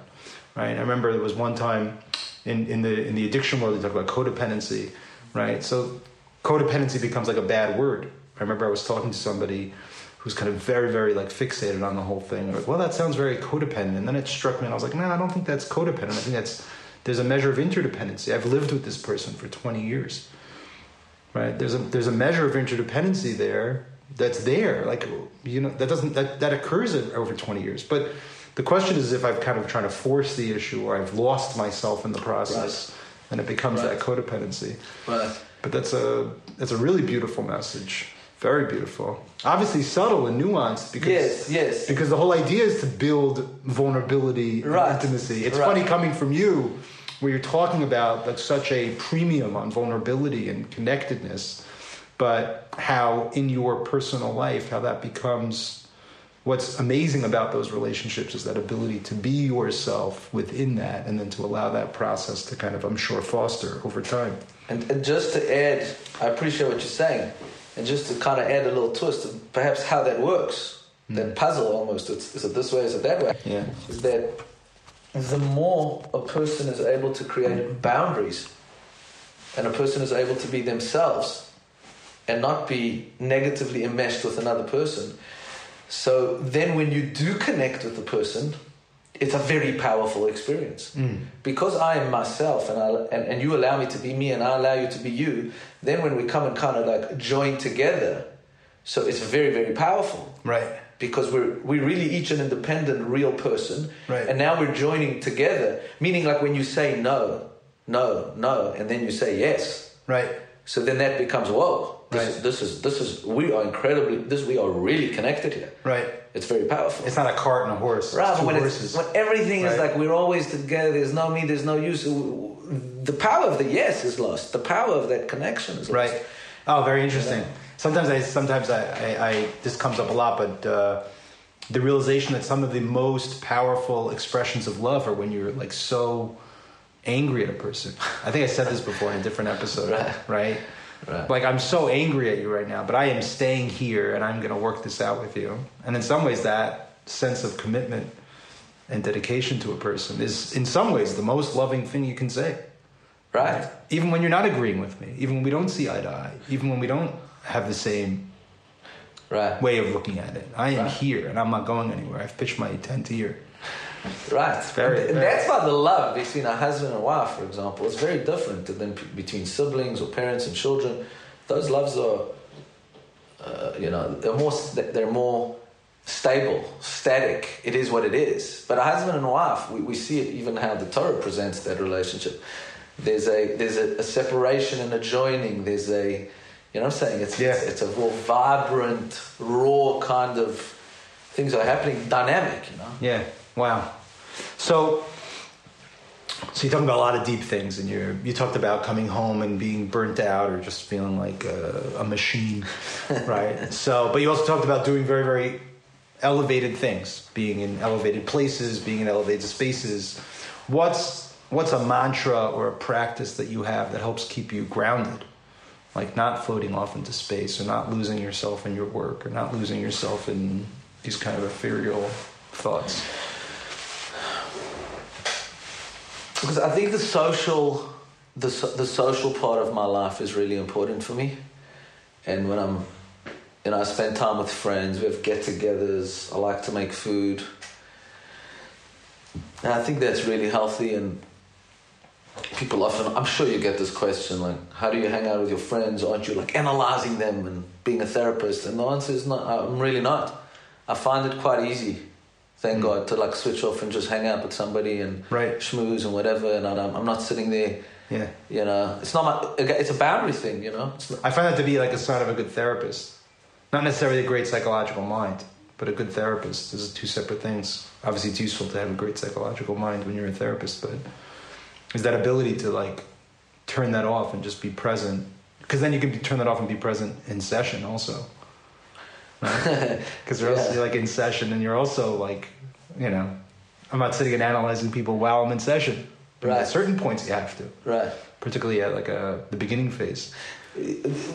right? I remember there was one time in, in the in the addiction world they talk about codependency, right? So codependency becomes like a bad word. I remember I was talking to somebody who's kind of very very like fixated on the whole thing. Like, well, that sounds very codependent, and then it struck me, and I was like, no, I don't think that's codependent. I think that's there's a measure of interdependency. I've lived with this person for 20 years right there's a there's a measure of interdependency there that's there like you know that doesn't that, that occurs over 20 years but the question is if i've kind of trying to force the issue or i've lost myself in the process and it becomes Right. that codependency Right. but that's a that's a really beautiful message very beautiful obviously subtle and nuanced because Yes, yes. because the whole idea is to build vulnerability Right. and intimacy it's Right. funny coming from you where you're talking about like such a premium on vulnerability and connectedness but how in your personal life how that becomes what's amazing about those relationships is that ability to be yourself within that and then to allow that process to kind of i'm sure foster over time And, and just to add, I appreciate what you're saying, and just to kind of add a little twist of perhaps how that works, hmm. that puzzle almost. It's, is it this way? Is it that way? Yeah. Is that the more a person is able to create boundaries, and a person is able to be themselves, and not be negatively enmeshed with another person. So then, when you do connect with the person, it's a very powerful experience mm. because I am myself and, I, and and you allow me to be me and I allow you to be you. Then when we come and kind of like join together, so it's very very powerful right because we're we really each an independent real person, Right. and now we're joining together. Meaning like when you say no, no, no, and then you say yes. right So then that becomes whoa. This, Right. is, this is this is we are incredibly this we are really connected here. right It's very powerful. it's not a cart and a horse Right, it's when, horses when everything is like we're always together, there's no me, there's no you. The power of the yes is lost. The power of that connection is lost. Right. Oh, very interesting. Sometimes I sometimes I, I, I this comes up a lot, but uh, the realization that some of the most powerful expressions of love are when you're like so angry at a person. I think I said this before in a different episode, Right. right? Right. Like I'm so angry at you right now, but I am staying here and I'm going to work this out with you. And in some ways, that sense of commitment and dedication to a person is, in some ways, the most loving thing you can say. Right. Even when you're not agreeing with me, even when we don't see eye to eye, even when we don't have the same Right. way of looking at it. I am Right. here and I'm not going anywhere. I've pitched my tent here. Right. very- and, very- that's why the love between a husband and wife, for example, is very different than between siblings or parents and children. Those loves are, uh, you know, they're more they're more stable, static. It is what it is. But a husband and a wife, we, we see it even how the Torah presents that relationship. There's a there's a, a separation and a joining. There's a you know what I'm saying? It's, Yeah. it's it's a more vibrant, raw kind of things are happening, dynamic. You know. Yeah. Wow. So, so you talked about a lot of deep things, and you you talked about coming home and being burnt out or just feeling like a, a machine, [LAUGHS] right? So, but you also talked about doing very very elevated things, being in elevated places, being in elevated spaces. What's what's a mantra or a practice that you have that helps keep you grounded? Like not floating off into space or not losing yourself in your work or not losing yourself in these kind of ethereal thoughts. Because I think the social, the the social part of my life is really important for me, and when I'm, you know, I spend time with friends. We have get-togethers. I like to make food. And I think that's really healthy. And people often, I'm sure you get this question like, how do you hang out with your friends? Aren't you like analyzing them and being a therapist? And the answer is not. I'm really not. I find it quite easy thank hmm. God, to like switch off and just hang out with somebody and Right. schmooze and whatever. And I'm, I'm not sitting there, Yeah. you know. It's not my. It's a boundary thing, you know. I find that to be like a sign of a good therapist. Not necessarily a great psychological mind, but a good therapist. Those are two separate things. Obviously, it's useful to have a great psychological mind when you're a therapist, but is that ability to like turn that off and just be present. Because then you can be, turn that off and be present in session also. [LAUGHS] Because you're, also, Yeah. you're like in session and you're also like, you know, I'm not sitting and analyzing people while I'm in session. But Right. At certain points, you have to, right. particularly at like a, the beginning phase.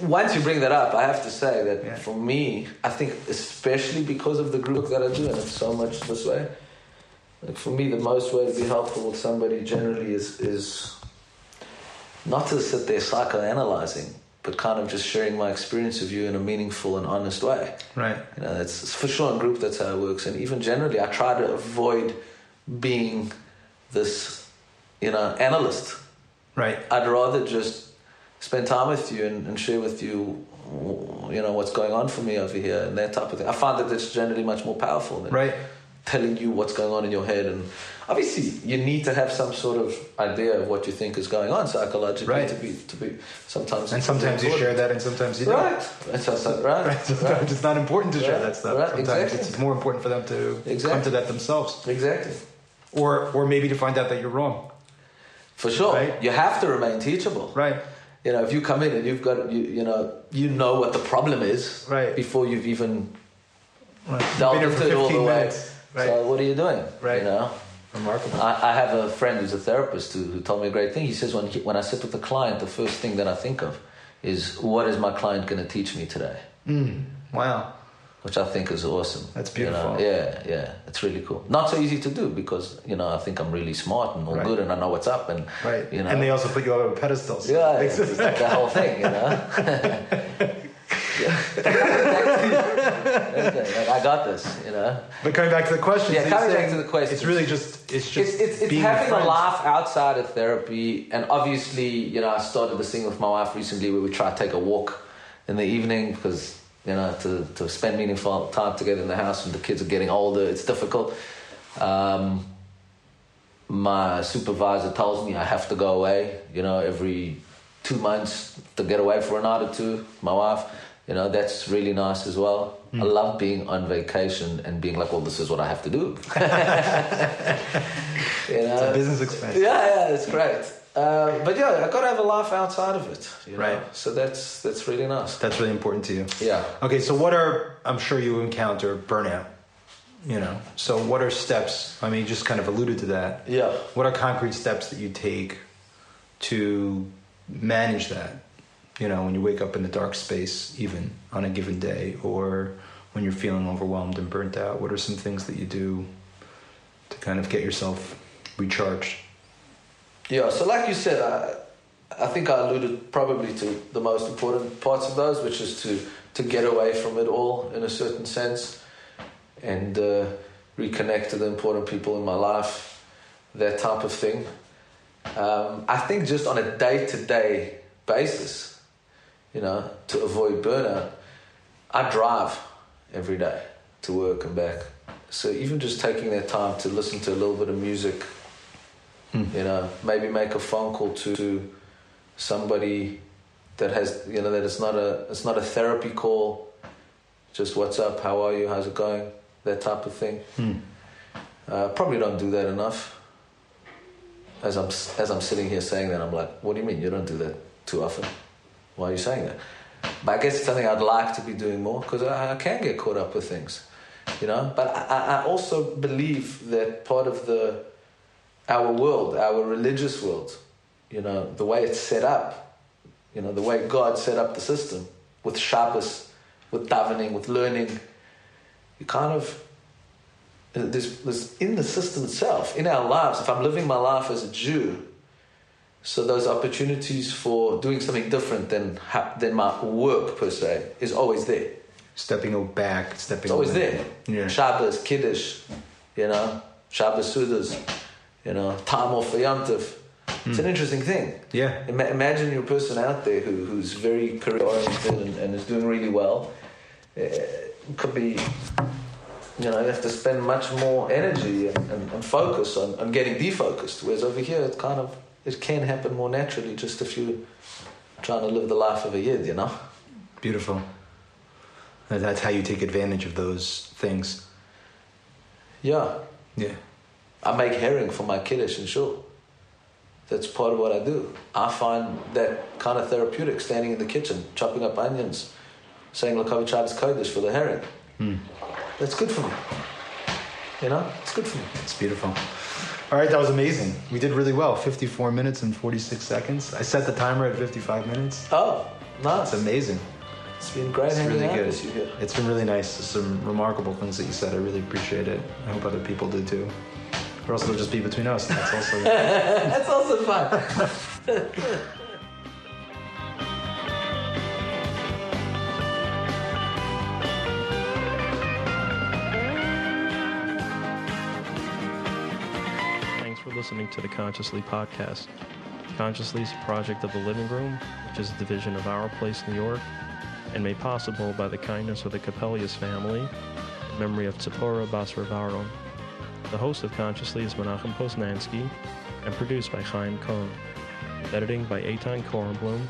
Once you bring that up, I have to say that Yeah. for me, I think especially because of the group that I do, and it's so much this way. Like for me, the most way to be helpful with somebody generally is is not to sit there psychoanalyzing, but kind of just sharing my experience of you in a meaningful and honest way. Right. You know, that's it's for sure in group. That's how it works. And even generally, I try to avoid being this, you know, analyst. Right. I'd rather just spend time with you and, and share with you, you know, what's going on for me over here and that type of thing. I find that that's generally much more powerful than Right. Telling you what's going on in your head. And obviously, you need to have some sort of idea of what you think is going on psychologically Right. to be to be sometimes. And sometimes you share that, and sometimes you don't. Right. That's just, right. Right. right. [LAUGHS] Sometimes it's not important to share Right. that stuff. Right. Sometimes Exactly. it's more important for them to come to that themselves, Exactly. or or maybe to find out that you're wrong. For sure. Right. You have to remain teachable. Right. You know, if you come in and you've got, you, you know, you know what the problem is Right. before you've even Right. delved into it all the 15 way. minutes. Right. So what are you doing? Right. You know, Remarkable. I, I have a friend who's a therapist who, who told me a great thing. He says when he, when I sit with a client, the first thing that I think of is what is my client going to teach me today, Mm. Wow. which I think is awesome. That's You know? beautiful. Yeah, yeah, it's really cool. Not so easy to do because you know I think I'm really smart and all Right. good and I know what's up and Right. you know. And they also put you up on pedestals. Yeah, [LAUGHS] it's, it's like the whole thing, you know. [LAUGHS] [LAUGHS] okay, like, I got this, you know. But coming back to the question, Yeah, so coming back to the question. it's really just it's just It's, it's, it's having a friends. laugh outside of therapy, and obviously, you know, I started this thing with my wife recently where we try to take a walk in the evening because you know to to spend meaningful time together in the house when the kids are getting older, it's difficult. Um, my supervisor tells me I have to go away, you know, every two months to get away for a night or two. My wife, you know, that's really nice as well. I love being on vacation and being like, well, this is what I have to do. [LAUGHS] [LAUGHS] you know? It's a business expense. Yeah, yeah, it's great. Uh, but yeah, I got to have a laugh outside of it, you know? Right. So that's that's really nice. That's really important to you. Yeah. Okay, so what are I'm sure you encounter burnout. You know, so what are steps? I mean, you just kind of alluded to that. Yeah. What are concrete steps that you take to manage that? You know, when you wake up in the dark space, even on a given day, or when you're feeling overwhelmed and burnt out, what are some things that you do to kind of get yourself recharged? Yeah, so like you said, I, I think I alluded probably to the most important parts of those, which is to, to get away from it all in a certain sense and uh, reconnect to the important people in my life, that type of thing. Um, I think just on a day to day basis, you know, to avoid burnout, I drive every day to work and back. So even just taking that time to listen to a little bit of music, you know, maybe make a phone call to, to somebody that has, you know, that it's not a it's not a therapy call. Just what's up? How are you? How's it going? That type of thing. Uh, probably don't do that enough. As I'm as I'm sitting here saying that, I'm like, what do you mean you don't do that too often? Why are you saying that? But I guess it's something I'd like to be doing more because I, I can get caught up with things, you know. But I, I also believe that part of the our world, our religious world, you know, the way it's set up, you know, the way God set up the system with Shabbos, with davening, with learning, you kind of there's, there's in the system itself, in our lives. If I'm living my life as a Jew, so those opportunities for doing something different than than my work per se is always there. Stepping back, stepping. It's always there. Yeah. Shabbos, Kiddush, you know, Shabbos Sudas, you know, time off for Yom Tov. It's an hmm. interesting thing. Yeah. Ima- imagine you're a person out there who, who's very career oriented and, and is doing really well. It could be, you know, you have to spend much more energy and, and, and focus on, on getting defocused. Whereas over here, it kind of it can happen more naturally just if you're trying to live the life of a yid, you know. Beautiful. That's how you take advantage of those things. Yeah, Yeah. I make herring for my kiddush and shul. That's part of what I do. I find that kind of therapeutic, standing in the kitchen, chopping up onions, saying Lakovi Shabbos Kodesh for the herring. Hmm. That's good for me. You know, it's good for me. It's beautiful. All right, that was amazing. We did really well. 54 minutes and 46 seconds. I set the timer at 55 minutes. Oh, nice. It's amazing. It's been great It's really good. with you here. It's been really nice. There's some remarkable things that you said. I really appreciate it. I hope other people do too. Or else it'll just be between us. And that's also [LAUGHS] [LAUGHS] That's also fun. [LAUGHS] to the Consciously podcast. Consciously is a project of the Living Room, which is a division of Our Place New York, and made possible by the kindness of the Capellius family in memory of Tzipora Basravaron. The host of Consciously is Menachem Poznansky and produced by Chaim Cohn. Editing by Eitan Kornblum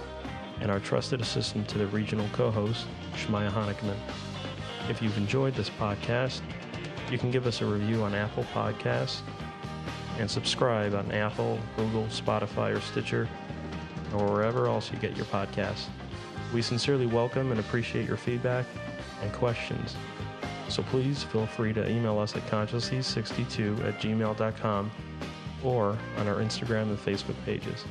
and our trusted assistant to the regional co-host, Shmaya Hanekeman. If you've enjoyed this podcast, you can give us a review on Apple Podcasts and subscribe on Apple, Google, Spotify, or Stitcher, or wherever else you get your podcasts. We sincerely welcome and appreciate your feedback and questions. So please feel free to email us at consciously62 at gmail.com or on our Instagram and Facebook pages.